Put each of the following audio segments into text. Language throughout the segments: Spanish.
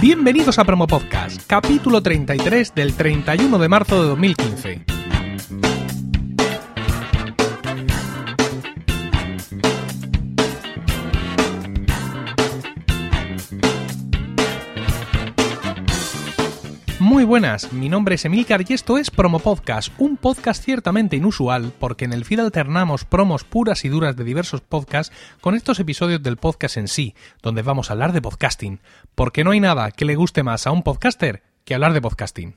Bienvenidos a Promo Podcast, capítulo 33 del 31 de marzo de 2015. Buenas, mi nombre es Emilcar y esto es Promo Podcast, un podcast ciertamente inusual porque en el feed alternamos promos puras y duras de diversos podcasts con estos episodios del podcast en sí, donde vamos a hablar de podcasting, porque no hay nada que le guste más a un podcaster que hablar de podcasting.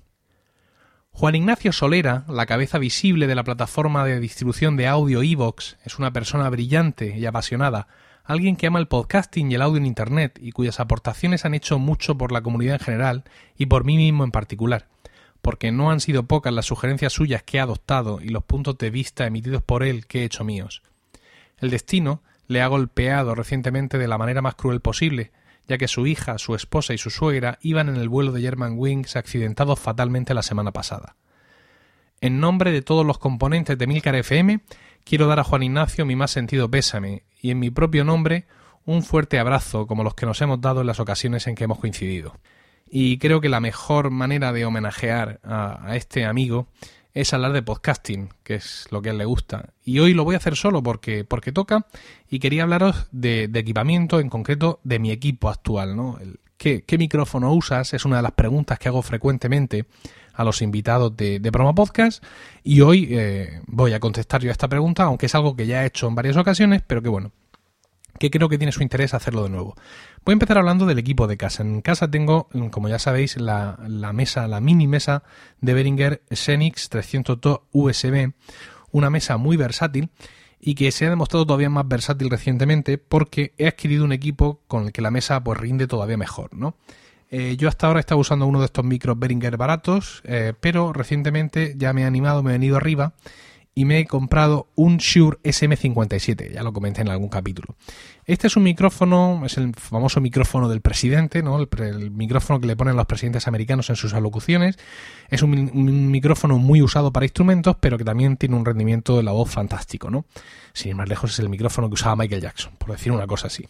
Juan Ignacio Solera, la cabeza visible de la plataforma de distribución de audio Evox, es una persona brillante y apasionada, alguien que ama el podcasting y el audio en Internet y cuyas aportaciones han hecho mucho por la comunidad en general y por mí mismo en particular, porque no han sido pocas las sugerencias suyas que he adoptado y los puntos de vista emitidos por él que he hecho míos. El destino le ha golpeado recientemente de la manera más cruel posible, ya que su hija, su esposa y su suegra iban en el vuelo de German Wings accidentados fatalmente la semana pasada. En nombre de todos los componentes de Milcar FM, quiero dar a Juan Ignacio mi más sentido pésame y en mi propio nombre un fuerte abrazo como los que nos hemos dado en las ocasiones en que hemos coincidido. Y creo que la mejor manera de homenajear a, este amigo es hablar de podcasting, que es lo que a él le gusta. Y hoy lo voy a hacer solo porque, porque toca y quería hablaros de, equipamiento, en concreto de mi equipo actual. ¿no? ¿Qué, micrófono usas? Es una de las preguntas que hago frecuentemente a los invitados de, Promo Podcast y hoy eh, voy a contestar yo a esta pregunta, aunque es algo que ya he hecho en varias ocasiones, pero que bueno, que creo que tiene su interés hacerlo de nuevo. Voy a empezar hablando del equipo de casa. En casa tengo, como ya sabéis, la, mesa, la mini mesa de Behringer Xenix 302 USB, una mesa muy versátil y que se ha demostrado todavía más versátil recientemente porque he adquirido un equipo con el que la mesa pues rinde todavía mejor, ¿no? Eh, yo hasta ahora estaba usando uno de estos micros Behringer baratos, eh, pero recientemente ya me he animado, me he venido arriba y me he comprado un Shure SM57, ya lo comenté en algún capítulo. Este es un micrófono, es el famoso micrófono del presidente, ¿no? el, micrófono que le ponen los presidentes americanos en sus alocuciones. Es un, micrófono muy usado para instrumentos, pero que también tiene un rendimiento de la voz fantástico. ¿no? Sin ir más lejos, es el micrófono que usaba Michael Jackson, por decir una cosa así.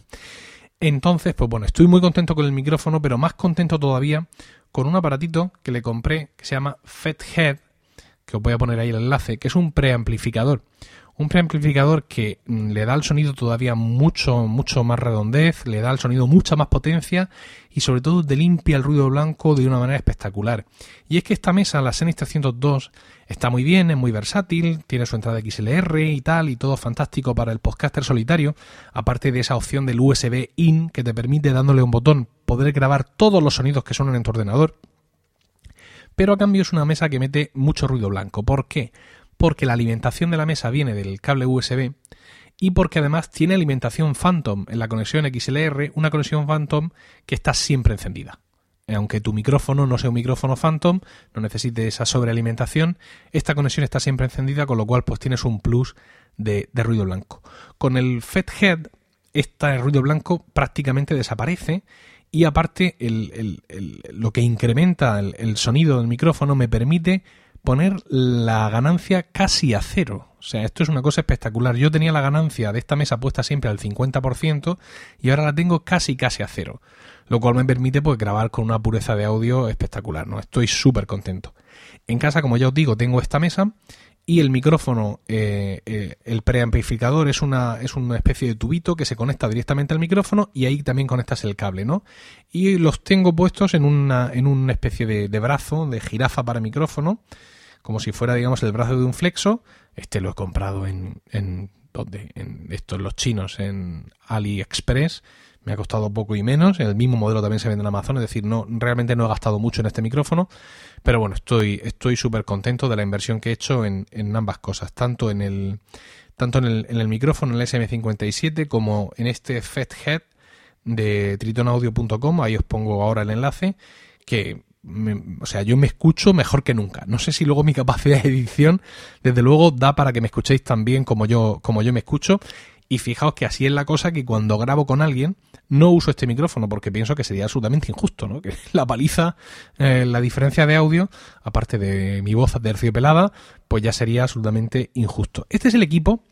Entonces, pues bueno, estoy muy contento con el micrófono, pero más contento todavía con un aparatito que le compré que se llama FetHead, que os voy a poner ahí el enlace, que es un preamplificador. Un preamplificador que mm, le da al sonido todavía mucho, mucho más redondez, le da al sonido mucha más potencia y sobre todo te limpia el ruido blanco de una manera espectacular. Y es que esta mesa, la Xenix 302, está muy bien, es muy versátil, tiene su entrada XLR y tal, y todo fantástico para el podcaster solitario, aparte de esa opción del USB in que te permite dándole un botón poder grabar todos los sonidos que suenan en tu ordenador pero a cambio es una mesa que mete mucho ruido blanco. ¿Por qué? Porque la alimentación de la mesa viene del cable USB y porque además tiene alimentación Phantom en la conexión XLR, una conexión Phantom que está siempre encendida. Aunque tu micrófono no sea un micrófono Phantom, no necesite esa sobrealimentación, esta conexión está siempre encendida, con lo cual pues tienes un plus de, ruido blanco. Con el FETHEAD, este ruido blanco prácticamente desaparece y aparte lo que incrementa el, sonido del micrófono me permite poner la ganancia casi a cero. O sea, esto es una cosa espectacular. Yo tenía la ganancia de esta mesa puesta siempre al 50% y ahora la tengo casi casi a cero. Lo cual me permite pues grabar con una pureza de audio espectacular, ¿no? Estoy súper contento. En casa, como ya os digo, tengo esta mesa y el micrófono, eh, eh, el preamplificador es una, es una especie de tubito que se conecta directamente al micrófono y ahí también conectas el cable, ¿no? Y los tengo puestos en una, en una especie de, brazo, de jirafa para micrófono, como si fuera, digamos, el brazo de un flexo. Este lo he comprado en, en, ¿dónde? En estos, los chinos, en AliExpress me ha costado poco y menos. El mismo modelo también se vende en Amazon, es decir, no realmente no he gastado mucho en este micrófono, pero bueno, estoy estoy súper contento de la inversión que he hecho en, en ambas cosas, tanto en el tanto en el, en el micrófono, en el SM57, como en este FETHEAD de tritonaudio.com, ahí os pongo ahora el enlace, que o sea, yo me escucho mejor que nunca. No sé si luego mi capacidad de edición, desde luego, da para que me escuchéis tan bien como yo, como yo me escucho. Y fijaos que así es la cosa que cuando grabo con alguien no uso este micrófono porque pienso que sería absolutamente injusto, ¿no? Que la paliza, eh, la diferencia de audio, aparte de mi voz pelada, pues ya sería absolutamente injusto. Este es el equipo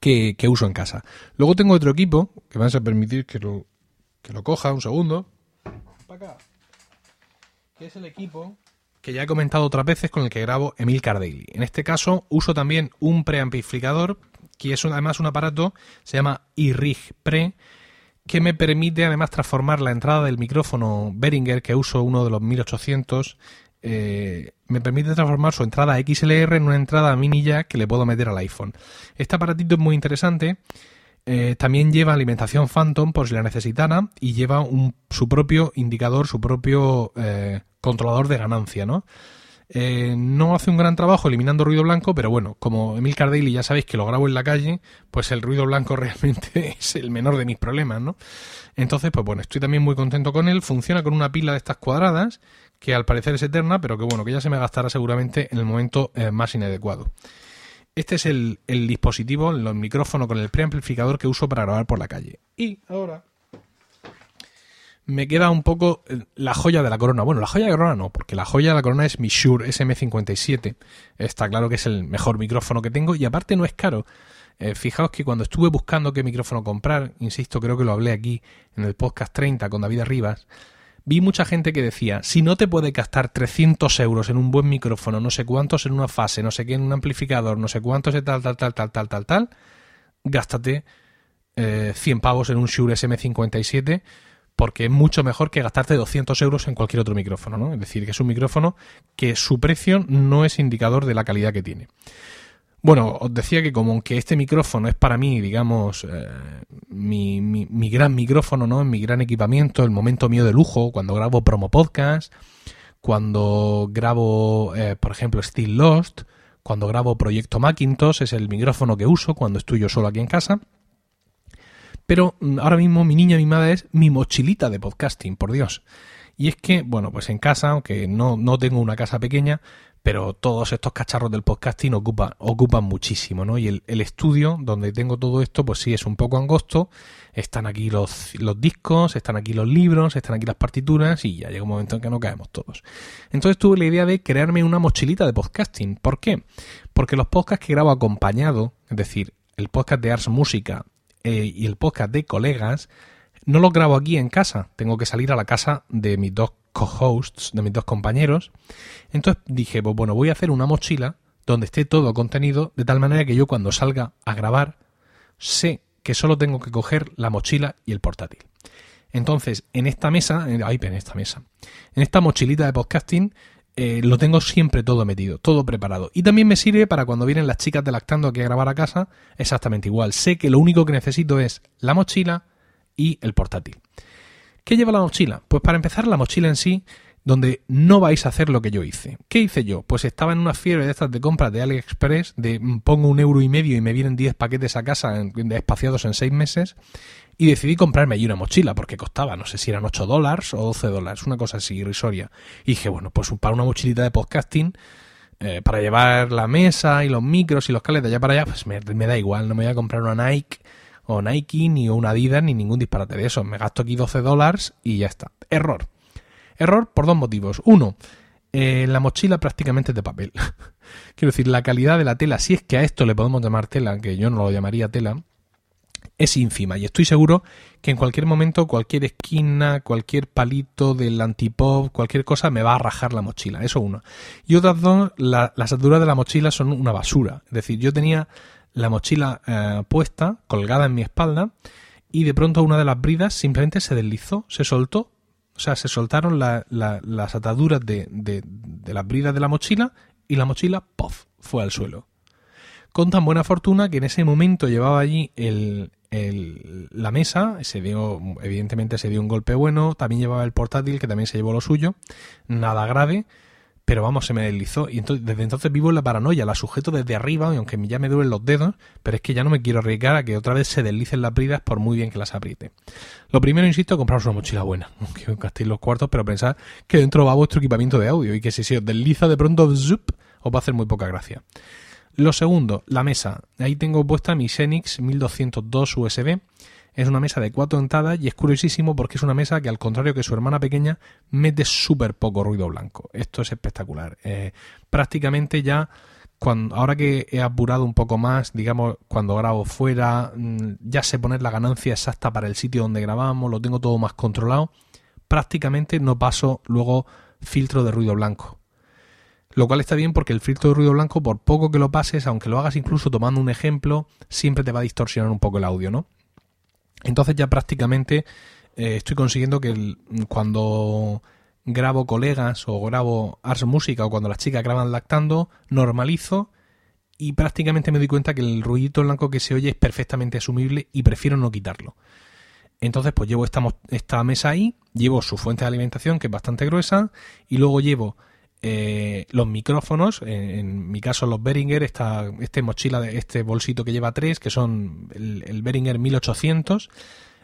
que, que uso en casa. Luego tengo otro equipo que me vas a permitir que lo, que lo coja un segundo. para acá. Que es el equipo que ya he comentado otras veces con el que grabo Emil Daily. En este caso uso también un preamplificador, que es además un aparato, se llama iRig Pre, que me permite además transformar la entrada del micrófono Behringer, que uso uno de los 1800, eh, me permite transformar su entrada XLR en una entrada mini jack que le puedo meter al iPhone. Este aparatito es muy interesante. Eh, también lleva alimentación Phantom por si la necesitara y lleva un, su propio indicador, su propio eh, controlador de ganancia, ¿no? Eh, no hace un gran trabajo eliminando ruido blanco, pero bueno, como Emil Daily ya sabéis que lo grabo en la calle, pues el ruido blanco realmente es el menor de mis problemas, ¿no? Entonces, pues bueno, estoy también muy contento con él. Funciona con una pila de estas cuadradas, que al parecer es eterna, pero que bueno, que ya se me gastará seguramente en el momento más inadecuado. Este es el, el dispositivo, el micrófono con el preamplificador que uso para grabar por la calle. Y ahora me queda un poco eh, la joya de la corona. Bueno, la joya de la corona no, porque la joya de la corona es mi Shure SM57. Está claro que es el mejor micrófono que tengo y aparte no es caro. Eh, fijaos que cuando estuve buscando qué micrófono comprar, insisto, creo que lo hablé aquí en el podcast 30 con David Rivas, vi mucha gente que decía, si no te puedes gastar 300 euros en un buen micrófono, no sé cuántos en una fase, no sé qué en un amplificador, no sé cuántos en tal, tal, tal, tal, tal, tal, tal, gástate 100 eh, pavos en un Shure SM57 porque es mucho mejor que gastarte 200 euros en cualquier otro micrófono, ¿no? Es decir, que es un micrófono que su precio no es indicador de la calidad que tiene. Bueno, os decía que como que este micrófono es para mí, digamos, eh, mi, mi, gran micrófono, ¿no? Mi gran equipamiento, el momento mío de lujo, cuando grabo promo podcast, cuando grabo, eh, por ejemplo, Still Lost, cuando grabo Proyecto Macintosh, es el micrófono que uso cuando estoy yo solo aquí en casa. Pero mm, ahora mismo mi niña mimada es mi mochilita de podcasting, por Dios. Y es que, bueno, pues en casa, aunque no, no tengo una casa pequeña, pero todos estos cacharros del podcasting ocupan, ocupan muchísimo, ¿no? Y el, estudio donde tengo todo esto, pues sí es un poco angosto. Están aquí los, los discos, están aquí los libros, están aquí las partituras y ya llega un momento en que no caemos todos. Entonces tuve la idea de crearme una mochilita de podcasting. ¿Por qué? Porque los podcasts que grabo acompañado, es decir, el podcast de Ars Música eh, y el podcast de colegas, no lo grabo aquí en casa, tengo que salir a la casa de mis dos co-hosts, de mis dos compañeros. Entonces dije, pues bueno, voy a hacer una mochila donde esté todo contenido, de tal manera que yo cuando salga a grabar sé que solo tengo que coger la mochila y el portátil. Entonces, en esta mesa, ay, en esta mesa, en esta mochilita de podcasting, eh, lo tengo siempre todo metido, todo preparado. Y también me sirve para cuando vienen las chicas de lactando aquí a grabar a casa, exactamente igual. Sé que lo único que necesito es la mochila y el portátil. ¿Qué lleva la mochila? Pues para empezar, la mochila en sí, donde no vais a hacer lo que yo hice. ¿Qué hice yo? Pues estaba en una fiebre de estas de compras de AliExpress, de mm, pongo un euro y medio y me vienen 10 paquetes a casa espaciados en 6 meses, y decidí comprarme allí una mochila porque costaba, no sé si eran 8 dólares o 12 dólares, una cosa así irrisoria. Y dije, bueno, pues para una mochilita de podcasting, eh, para llevar la mesa y los micros y los cables de allá para allá, pues me, da igual, no me voy a comprar una Nike o Nike ni una Adidas ni ningún disparate de eso. Me gasto aquí 12 dólares y ya está. Error. Error por dos motivos. Uno, eh, la mochila prácticamente es de papel. Quiero decir, la calidad de la tela, si es que a esto le podemos llamar tela, que yo no lo llamaría tela, es ínfima y estoy seguro que en cualquier momento, cualquier esquina, cualquier palito del antipop, cualquier cosa me va a rajar la mochila. Eso uno. Y otras dos, las ataduras de la mochila son una basura. Es decir, yo tenía la mochila eh, puesta, colgada en mi espalda, y de pronto una de las bridas simplemente se deslizó, se soltó. O sea, se soltaron las ataduras de, de, las bridas de la mochila y la mochila, ¡pof!, fue al suelo con tan buena fortuna que en ese momento llevaba allí el, la mesa, se dio, evidentemente se dio un golpe bueno, también llevaba el portátil que también se llevó lo suyo, nada grave, pero vamos, se me deslizó y entonces, desde entonces vivo en la paranoia, la sujeto desde arriba y aunque ya me duelen los dedos, pero es que ya no me quiero arriesgar a que otra vez se deslicen las bridas por muy bien que las apriete. Lo primero, insisto, compraros una mochila buena, aunque gastéis los cuartos, pero pensad que dentro va vuestro equipamiento de audio y que si se os desliza de pronto, zup, os va a hacer muy poca gracia. Lo segundo, la mesa. Ahí tengo puesta mi Xenix 1202 USB. Es una mesa de cuatro entradas y es curiosísimo porque es una mesa que al contrario que su hermana pequeña mete súper poco ruido blanco. Esto es espectacular. Eh, prácticamente ya cuando, ahora que he apurado un poco más, digamos, cuando grabo fuera, mm, ya sé poner la ganancia exacta para el sitio donde grabamos, lo tengo todo más controlado prácticamente no paso luego filtro de ruido blanco. Lo cual está bien porque el filtro de ruido blanco, por poco que lo pases, aunque lo hagas incluso tomando un ejemplo, siempre te va a distorsionar un poco el audio, ¿no? Entonces ya prácticamente eh, estoy consiguiendo que cuando grabo colegas o grabo Ars Música o cuando las chicas graban lactando, normalizo y prácticamente me doy cuenta que el ruidito blanco que se oye es perfectamente asumible y prefiero no quitarlo. Entonces, pues llevo esta, esta mesa ahí, llevo su fuente de alimentación, que es bastante gruesa, y luego llevo eh, los micrófonos, en, mi caso los Behringer, esta, este mochila, de, este bolsito que lleva tres, que son el, el Behringer 1800,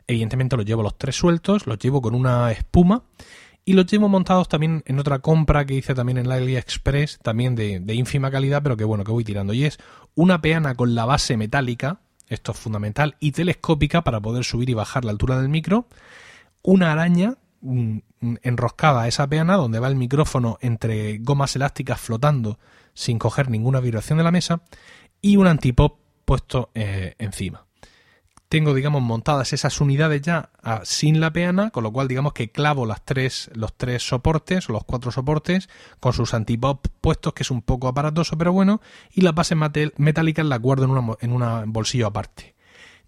evidentemente los llevo los tres sueltos, los llevo con una espuma, y los llevo montados también en otra compra que hice también en la AliExpress, también de, de ínfima calidad, pero que bueno, que voy tirando. Y es una peana con la base metálica, esto es fundamental, y telescópica para poder subir y bajar la altura del micro, una araña enroscada esa peana donde va el micrófono entre gomas elásticas flotando sin coger ninguna vibración de la mesa y un antipop puesto eh, encima tengo, digamos, montadas esas unidades ya ah, sin la peana, con lo cual, digamos que clavo las tres, los tres soportes, o los cuatro soportes, con sus antipop puestos, que es un poco aparatoso, pero bueno, y las bases metálicas las guardo en, una, en un bolsillo aparte.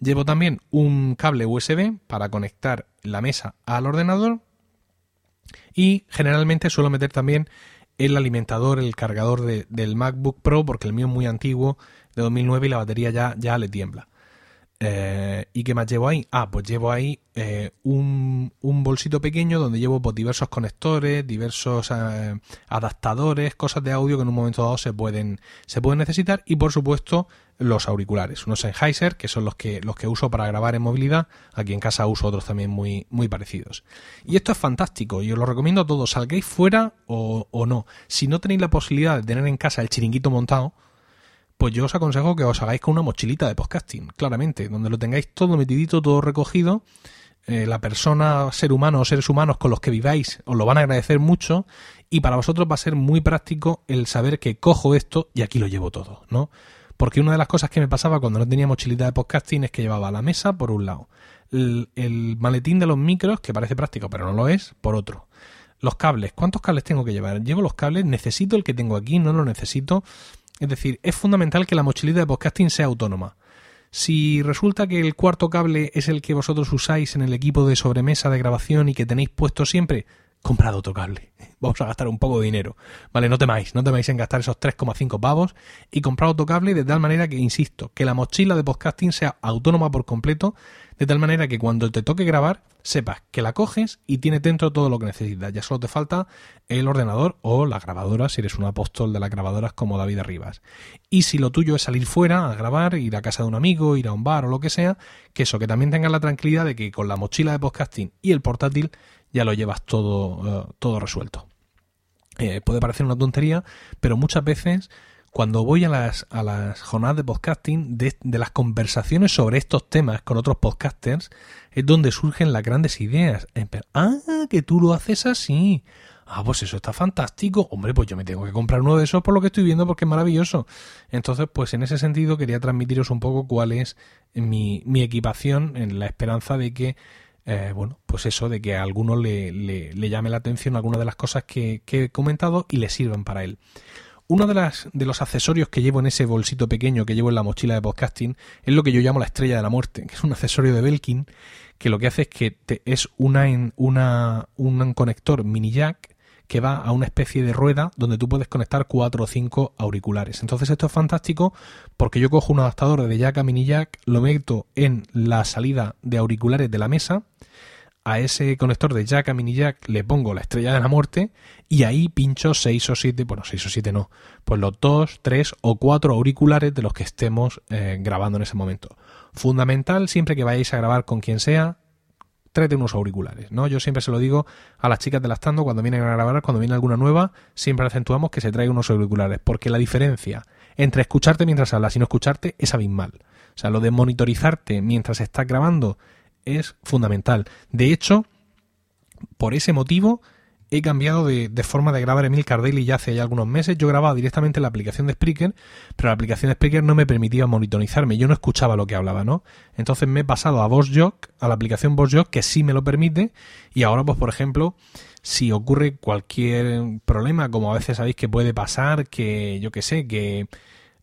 Llevo también un cable USB para conectar la mesa al ordenador y generalmente suelo meter también el alimentador, el cargador del MacBook Pro, porque el mío es muy antiguo, de 2009 y la batería ya, ya le tiembla. Eh, ¿Y qué más llevo ahí? Ah, pues llevo ahí eh, un, bolsito pequeño donde llevo pues, diversos conectores, diversos eh, adaptadores, cosas de audio que en un momento dado se pueden, se pueden necesitar y por supuesto los auriculares, unos Sennheiser que son los que, los que uso para grabar en movilidad, aquí en casa uso otros también muy, muy parecidos. Y esto es fantástico y os lo recomiendo a todos, salgáis fuera o, o no. Si no tenéis la posibilidad de tener en casa el chiringuito montado, pues yo os aconsejo que os hagáis con una mochilita de podcasting, claramente, donde lo tengáis todo metidito, todo recogido. Eh, la persona, ser humano o seres humanos con los que viváis os lo van a agradecer mucho y para vosotros va a ser muy práctico el saber que cojo esto y aquí lo llevo todo, ¿no? Porque una de las cosas que me pasaba cuando no tenía mochilita de podcasting es que llevaba la mesa por un lado, el, maletín de los micros, que parece práctico pero no lo es, por otro. Los cables, ¿cuántos cables tengo que llevar? Llevo los cables, necesito el que tengo aquí, no lo necesito. Es decir, es fundamental que la mochilita de podcasting sea autónoma. Si resulta que el cuarto cable es el que vosotros usáis en el equipo de sobremesa de grabación y que tenéis puesto siempre, comprad otro cable. Vamos a gastar un poco de dinero. Vale, no temáis, no temáis en gastar esos 3,5 pavos y comprad otro cable de tal manera que, insisto, que la mochila de podcasting sea autónoma por completo, de tal manera que cuando te toque grabar, sepas que la coges y tiene dentro todo lo que necesitas. Ya solo te falta el ordenador o la grabadora, si eres un apóstol de las grabadoras como David Arribas. Y si lo tuyo es salir fuera a grabar, ir a casa de un amigo, ir a un bar o lo que sea, que eso, que también tengas la tranquilidad de que con la mochila de podcasting y el portátil ya lo llevas todo, eh, todo resuelto. Eh, puede parecer una tontería, pero muchas veces cuando voy a las, a las jornadas de podcasting, de, las conversaciones sobre estos temas con otros podcasters, es donde surgen las grandes ideas. Ah, que tú lo haces así. Ah, pues eso está fantástico. Hombre, pues yo me tengo que comprar uno de esos por lo que estoy viendo porque es maravilloso. Entonces, pues en ese sentido quería transmitiros un poco cuál es mi, mi equipación en la esperanza de que eh, bueno, pues eso de que a alguno le, le, llame la atención alguna de las cosas que, he comentado y le sirvan para él. Uno de, las, de los accesorios que llevo en ese bolsito pequeño que llevo en la mochila de podcasting es lo que yo llamo la estrella de la muerte, que es un accesorio de Belkin que lo que hace es que es una, una, un conector mini jack que va a una especie de rueda donde tú puedes conectar cuatro o cinco auriculares. Entonces esto es fantástico porque yo cojo un adaptador de jack a mini jack, lo meto en la salida de auriculares de la mesa, a ese conector de jack a mini jack le pongo la estrella de la muerte y ahí pincho seis o siete, bueno, seis o siete no, pues los dos, tres o cuatro auriculares de los que estemos eh, grabando en ese momento. Fundamental siempre que vayáis a grabar con quien sea, tráete unos auriculares, ¿no? Yo siempre se lo digo a las chicas de la estando cuando vienen a grabar, cuando viene alguna nueva, siempre acentuamos que se traiga unos auriculares, porque la diferencia entre escucharte mientras hablas y no escucharte es abismal. O sea, lo de monitorizarte mientras estás grabando es fundamental. De hecho, por ese motivo, he cambiado de, forma de grabar Emil Cardelli ya hace ya algunos meses. Yo grababa directamente en la aplicación de Spreaker, pero la aplicación de Spreaker no me permitía monitorizarme. Yo no escuchaba lo que hablaba, ¿no? Entonces me he pasado a VoiceJock, a la aplicación VoiceJock, que sí me lo permite. Y ahora, pues, por ejemplo, si ocurre cualquier problema, como a veces sabéis que puede pasar, que yo que sé, que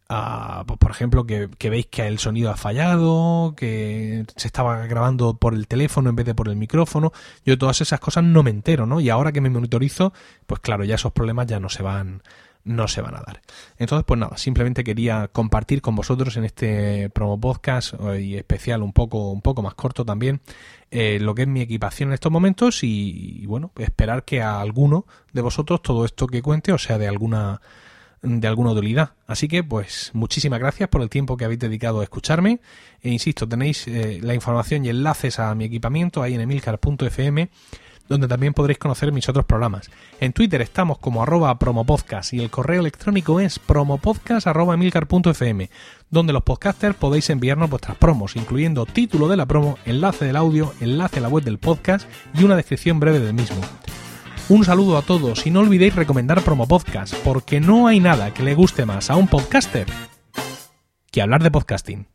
pues por ejemplo, que, veis que el sonido ha fallado, que se estaba grabando por el teléfono en vez de por el micrófono. Yo todas esas cosas no me entero, ¿no? Y ahora que me monitorizo, pues claro, ya esos problemas ya no se van, no se van a dar. Entonces, pues nada, simplemente quería compartir con vosotros en este promo podcast eh, y especial un poco, un poco más corto también, eh, lo que es mi equipación en estos momentos y, y bueno, esperar que a alguno de vosotros todo esto que cuente o sea de alguna de alguna utilidad. Así que, pues, muchísimas gracias por el tiempo que habéis dedicado a escucharme. E insisto, tenéis eh, la información y enlaces a mi equipamiento ahí en emilcar.fm, donde también podréis conocer mis otros programas. En Twitter estamos como arroba promopodcast y el correo electrónico es promopodcast.emilcar.fm, donde los podcasters podéis enviarnos vuestras promos, incluyendo título de la promo, enlace del audio, enlace a la web del podcast y una descripción breve del mismo. Un saludo a todos y no olvidéis recomendar Promo Podcast, porque no hay nada que le guste más a un podcaster que hablar de podcasting.